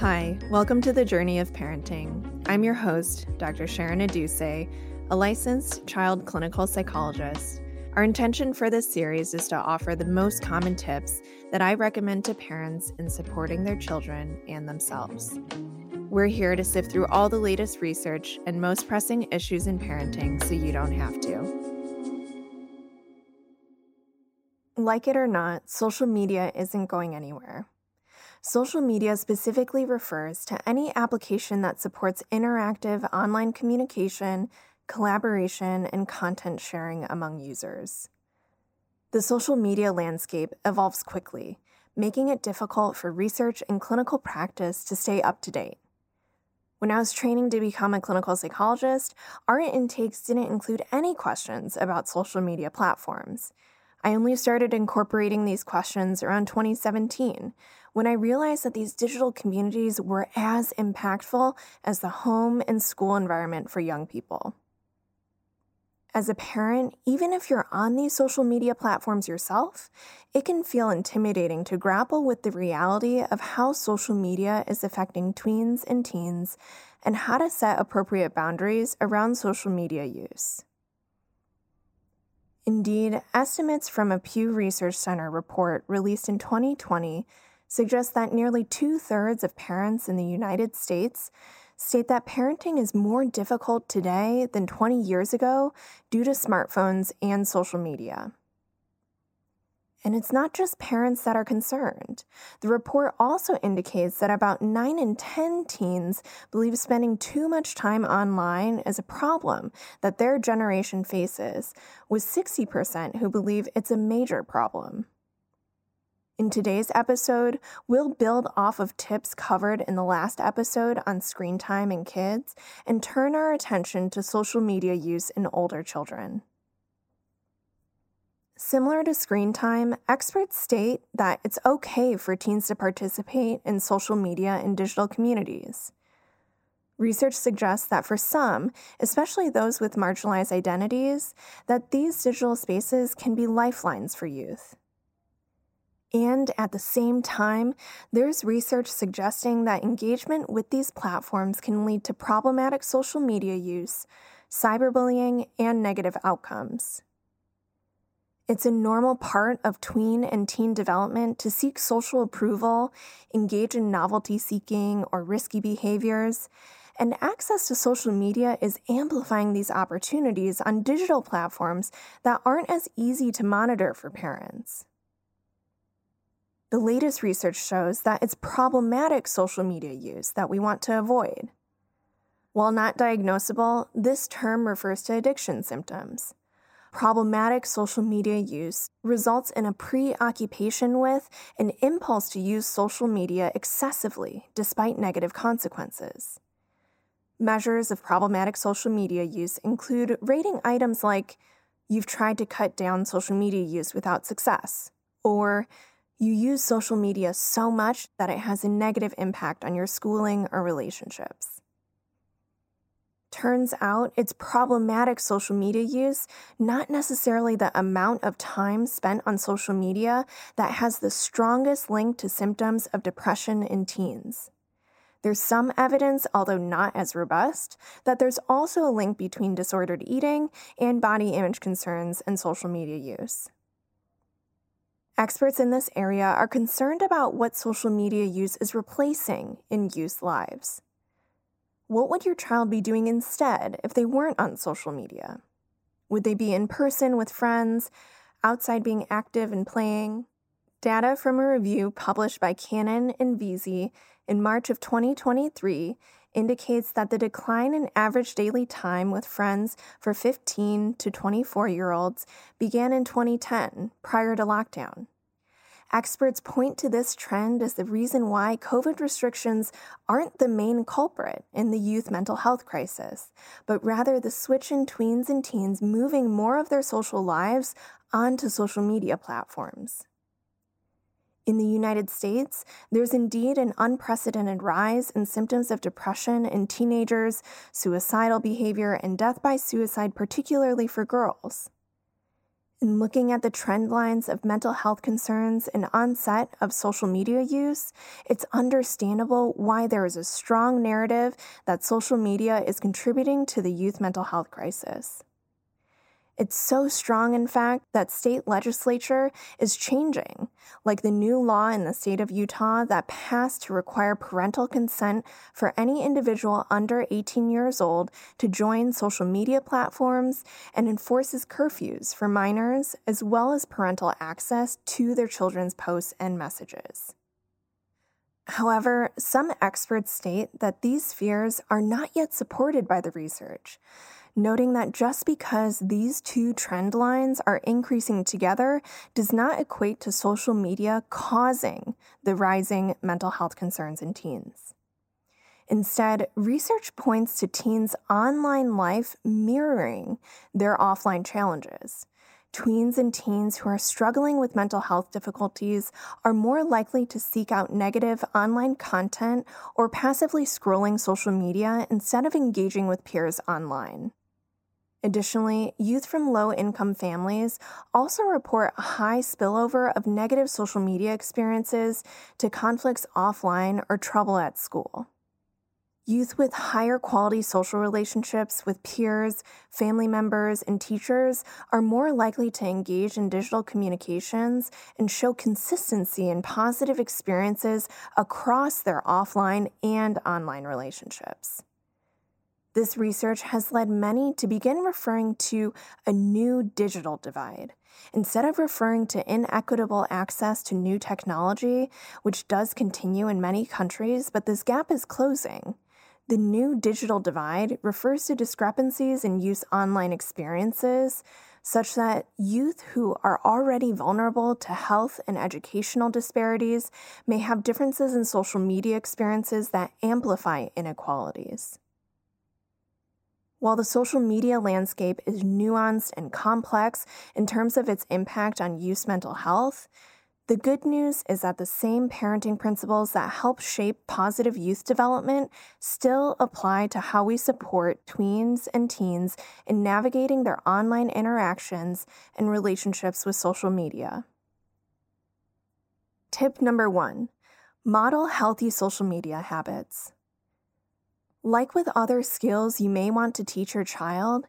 Hi, welcome to the Journey of Parenting. I'm your host, Dr. Sharon Aduse, a licensed child clinical psychologist. Our intention for this series is to offer the most common tips that I recommend to parents in supporting their children and themselves. We're here to sift through all the latest research and most pressing issues in parenting so you don't have to. Like it or not, social media isn't going anywhere. Social media specifically refers to any application that supports interactive online communication, collaboration, and content sharing among users. The social media landscape evolves quickly, making it difficult for research and clinical practice to stay up to date. When I was training to become a clinical psychologist, our intakes didn't include any questions about social media platforms. I only started incorporating these questions around 2017 when I realized that these digital communities were as impactful as the home and school environment for young people. As a parent, even if you're on these social media platforms yourself, it can feel intimidating to grapple with the reality of how social media is affecting tweens and teens and how to set appropriate boundaries around social media use. Indeed, estimates from a Pew Research Center report released in 2020 suggest that nearly two thirds of parents in the United States state that parenting is more difficult today than 20 years ago due to smartphones and social media. And it's not just parents that are concerned. The report also indicates that about 9 in 10 teens believe spending too much time online is a problem that their generation faces, with 60% who believe it's a major problem. In today's episode, we'll build off of tips covered in the last episode on screen time in kids and turn our attention to social media use in older children. Similar to screen time, experts state that it's okay for teens to participate in social media and digital communities. Research suggests that for some, especially those with marginalized identities, that these digital spaces can be lifelines for youth. And at the same time, there's research suggesting that engagement with these platforms can lead to problematic social media use, cyberbullying, and negative outcomes. It's a normal part of tween and teen development to seek social approval, engage in novelty seeking or risky behaviors, and access to social media is amplifying these opportunities on digital platforms that aren't as easy to monitor for parents. The latest research shows that it's problematic social media use that we want to avoid. While not diagnosable, this term refers to addiction symptoms. Problematic social media use results in a preoccupation with an impulse to use social media excessively despite negative consequences. Measures of problematic social media use include rating items like, you've tried to cut down social media use without success, or you use social media so much that it has a negative impact on your schooling or relationships. Turns out it's problematic social media use, not necessarily the amount of time spent on social media, that has the strongest link to symptoms of depression in teens. There's some evidence, although not as robust, that there's also a link between disordered eating and body image concerns and social media use. Experts in this area are concerned about what social media use is replacing in youth lives. What would your child be doing instead if they weren't on social media? Would they be in person with friends, outside being active and playing? Data from a review published by Kannan and Veazie in March of 2023 indicates that the decline in average daily time with friends for 15 to 24 year olds began in 2010, prior to lockdown. Experts point to this trend as the reason why COVID restrictions aren't the main culprit in the youth mental health crisis, but rather the switch in tweens and teens moving more of their social lives onto social media platforms. In the United States, there's indeed an unprecedented rise in symptoms of depression in teenagers, suicidal behavior, and death by suicide, particularly for girls. In looking at the trend lines of mental health concerns and onset of social media use, it's understandable why there is a strong narrative that social media is contributing to the youth mental health crisis. It's so strong, in fact, that state legislature is changing, like the new law in the state of Utah that passed to require parental consent for any individual under 18 years old to join social media platforms and enforces curfews for minors as well as parental access to their children's posts and messages. However, some experts state that these fears are not yet supported by the research noting that just because these two trend lines are increasing together does not equate to social media causing the rising mental health concerns in teens. Instead, research points to teens' online life mirroring their offline challenges. Tweens and teens who are struggling with mental health difficulties are more likely to seek out negative online content or passively scrolling social media instead of engaging with peers online. Additionally, youth from low income families also report a high spillover of negative social media experiences to conflicts offline or trouble at school. Youth with higher quality social relationships with peers, family members, and teachers are more likely to engage in digital communications and show consistency in positive experiences across their offline and online relationships. This research has led many to begin referring to a new digital divide. Instead of referring to inequitable access to new technology, which does continue in many countries, but this gap is closing, the new digital divide refers to discrepancies in youth online experiences, such that youth who are already vulnerable to health and educational disparities may have differences in social media experiences that amplify inequalities. While the social media landscape is nuanced and complex in terms of its impact on youth mental health, the good news is that the same parenting principles that help shape positive youth development still apply to how we support tweens and teens in navigating their online interactions and relationships with social media. Tip number one model healthy social media habits. Like with other skills you may want to teach your child,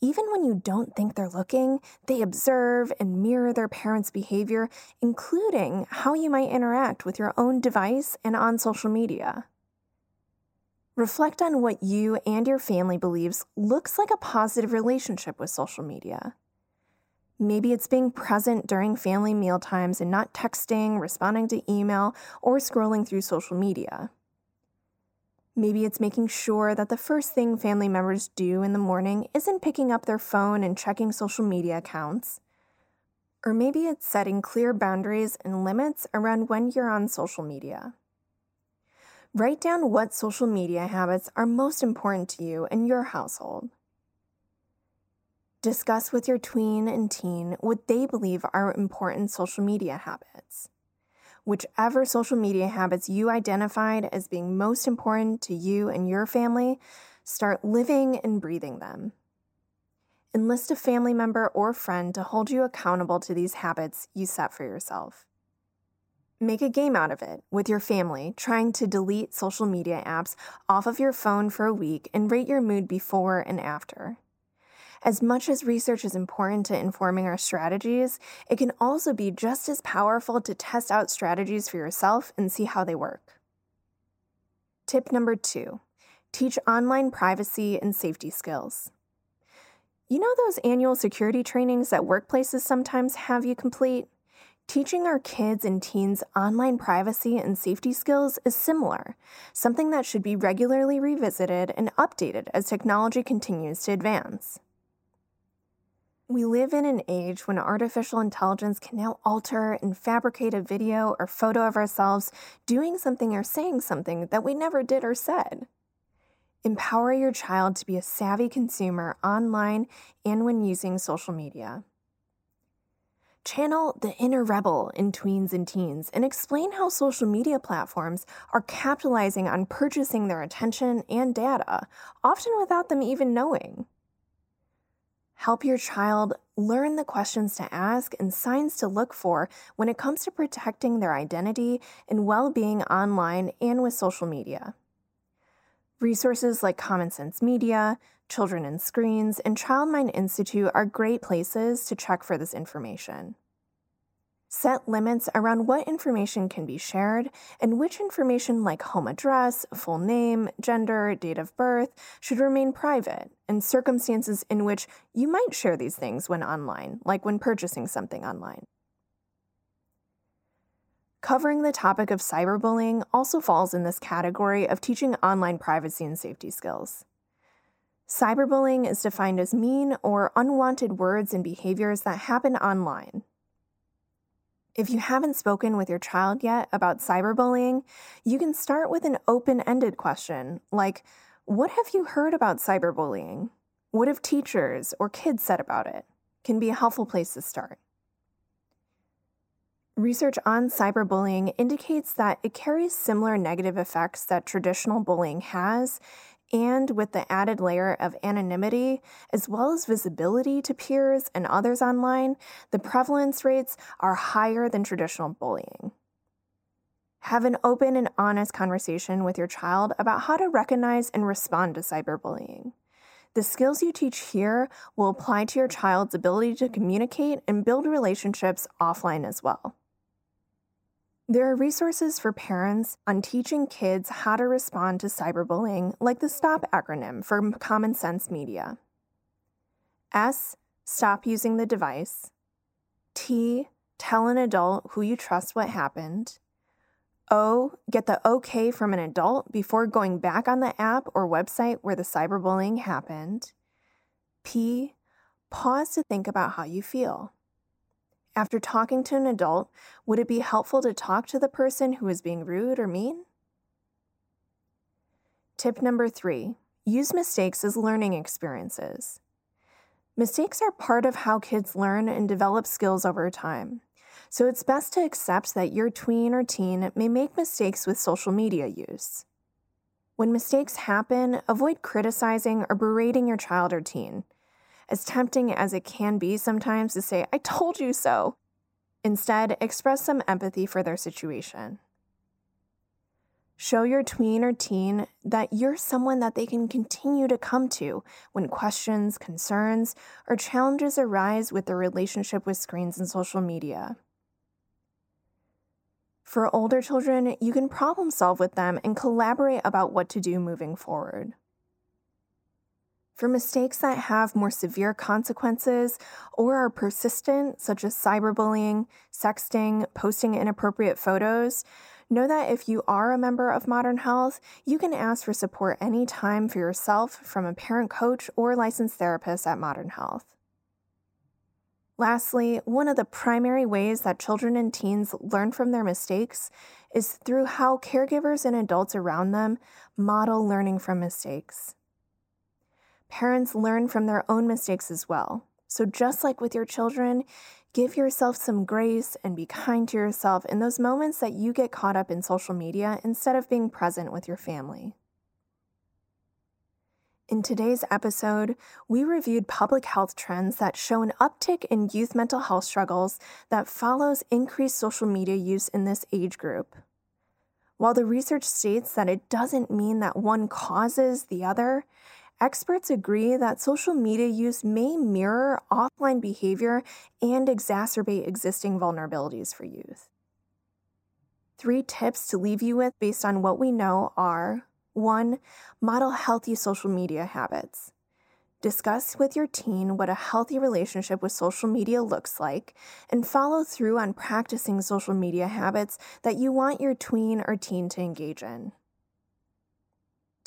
even when you don't think they're looking, they observe and mirror their parents' behavior, including how you might interact with your own device and on social media. Reflect on what you and your family believes looks like a positive relationship with social media. Maybe it's being present during family meal times and not texting, responding to email, or scrolling through social media. Maybe it's making sure that the first thing family members do in the morning isn't picking up their phone and checking social media accounts. Or maybe it's setting clear boundaries and limits around when you're on social media. Write down what social media habits are most important to you in your household. Discuss with your tween and teen what they believe are important social media habits whichever social media habits you identified as being most important to you and your family, start living and breathing them. Enlist a family member or friend to hold you accountable to these habits you set for yourself. Make a game out of it with your family, trying to delete social media apps off of your phone for a week and rate your mood before and after. As much as research is important to informing our strategies, it can also be just as powerful to test out strategies for yourself and see how they work. Tip number two teach online privacy and safety skills. You know those annual security trainings that workplaces sometimes have you complete? Teaching our kids and teens online privacy and safety skills is similar, something that should be regularly revisited and updated as technology continues to advance. We live in an age when artificial intelligence can now alter and fabricate a video or photo of ourselves doing something or saying something that we never did or said. Empower your child to be a savvy consumer online and when using social media. Channel the inner rebel in tweens and teens and explain how social media platforms are capitalizing on purchasing their attention and data, often without them even knowing help your child learn the questions to ask and signs to look for when it comes to protecting their identity and well being online and with social media. Resources like Common Sense Media, Children and Screens, and Child Mind Institute are great places to check for this information. Set limits around what information can be shared and which information, like home address, full name, gender, date of birth, should remain private, and circumstances in which you might share these things when online, like when purchasing something online. Covering the topic of cyberbullying also falls in this category of teaching online privacy and safety skills. Cyberbullying is defined as mean or unwanted words and behaviors that happen online if you haven't spoken with your child yet about cyberbullying, you can start with an open ended question like, What have you heard about cyberbullying? What have teachers or kids said about it? Can be a helpful place to start. Research on cyberbullying indicates that it carries similar negative effects that traditional bullying has, and with the added layer of anonymity, as well as visibility to peers and others online, the prevalence rates are higher than traditional bullying. Have an open and honest conversation with your child about how to recognize and respond to cyberbullying. The skills you teach here will apply to your child's ability to communicate and build relationships offline as well. There are resources for parents on teaching kids how to respond to cyberbullying, like the STOP acronym from Common Sense Media. S. Stop using the device. T. Tell an adult who you trust what happened. O. Get the okay from an adult before going back on the app or website where the cyberbullying happened. P. Pause to think about how you feel. After talking to an adult, would it be helpful to talk to the person who is being rude or mean? Tip number three use mistakes as learning experiences. Mistakes are part of how kids learn and develop skills over time. So it's best to accept that your tween or teen may make mistakes with social media use. When mistakes happen, avoid criticizing or berating your child or teen as tempting as it can be sometimes to say, I told you so. Instead, express some empathy for their situation. Show your tween or teen that you're someone that they can continue to come to when questions, concerns, or challenges arise with their relationship with screens and social media. For older children, you can problem solve with them and collaborate about what to do moving forward. For mistakes that have more severe consequences or are persistent, such as cyberbullying, sexting, posting inappropriate photos, know that if you are a member of Modern Health, you can ask for support anytime for yourself from a parent coach or licensed therapist at Modern Health. Lastly, one of the primary ways that children and teens learn from their mistakes is through how caregivers and adults around them model learning from mistakes. Parents learn from their own mistakes as well. So, just like with your children, give yourself some grace and be kind to yourself in those moments that you get caught up in social media instead of being present with your family. In today's episode, we reviewed public health trends that show an uptick in youth mental health struggles that follows increased social media use in this age group. While the research states that it doesn't mean that one causes the other, Experts agree that social media use may mirror offline behavior and exacerbate existing vulnerabilities for youth. Three tips to leave you with based on what we know are 1. Model healthy social media habits. Discuss with your teen what a healthy relationship with social media looks like and follow through on practicing social media habits that you want your tween or teen to engage in.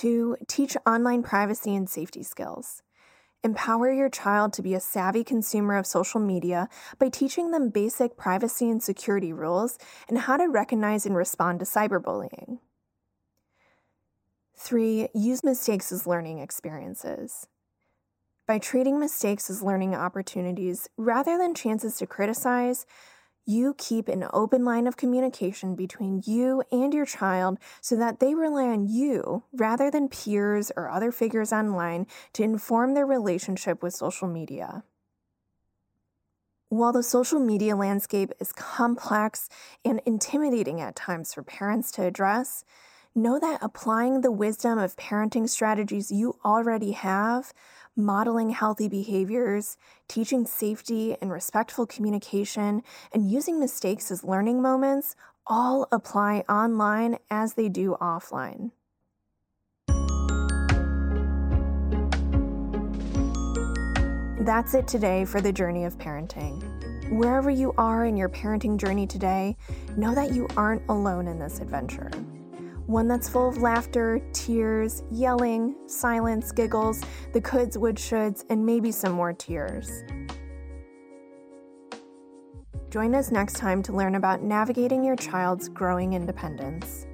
Two, teach online privacy and safety skills. Empower your child to be a savvy consumer of social media by teaching them basic privacy and security rules and how to recognize and respond to cyberbullying. Three, use mistakes as learning experiences. By treating mistakes as learning opportunities rather than chances to criticize, you keep an open line of communication between you and your child so that they rely on you rather than peers or other figures online to inform their relationship with social media. While the social media landscape is complex and intimidating at times for parents to address, know that applying the wisdom of parenting strategies you already have, modeling healthy behaviors, teaching safety and respectful communication, and using mistakes as learning moments all apply online as they do offline. That's it today for the journey of parenting. Wherever you are in your parenting journey today, know that you aren't alone in this adventure. One that's full of laughter, tears, yelling, silence, giggles, the coulds, would, shoulds, and maybe some more tears. Join us next time to learn about navigating your child's growing independence.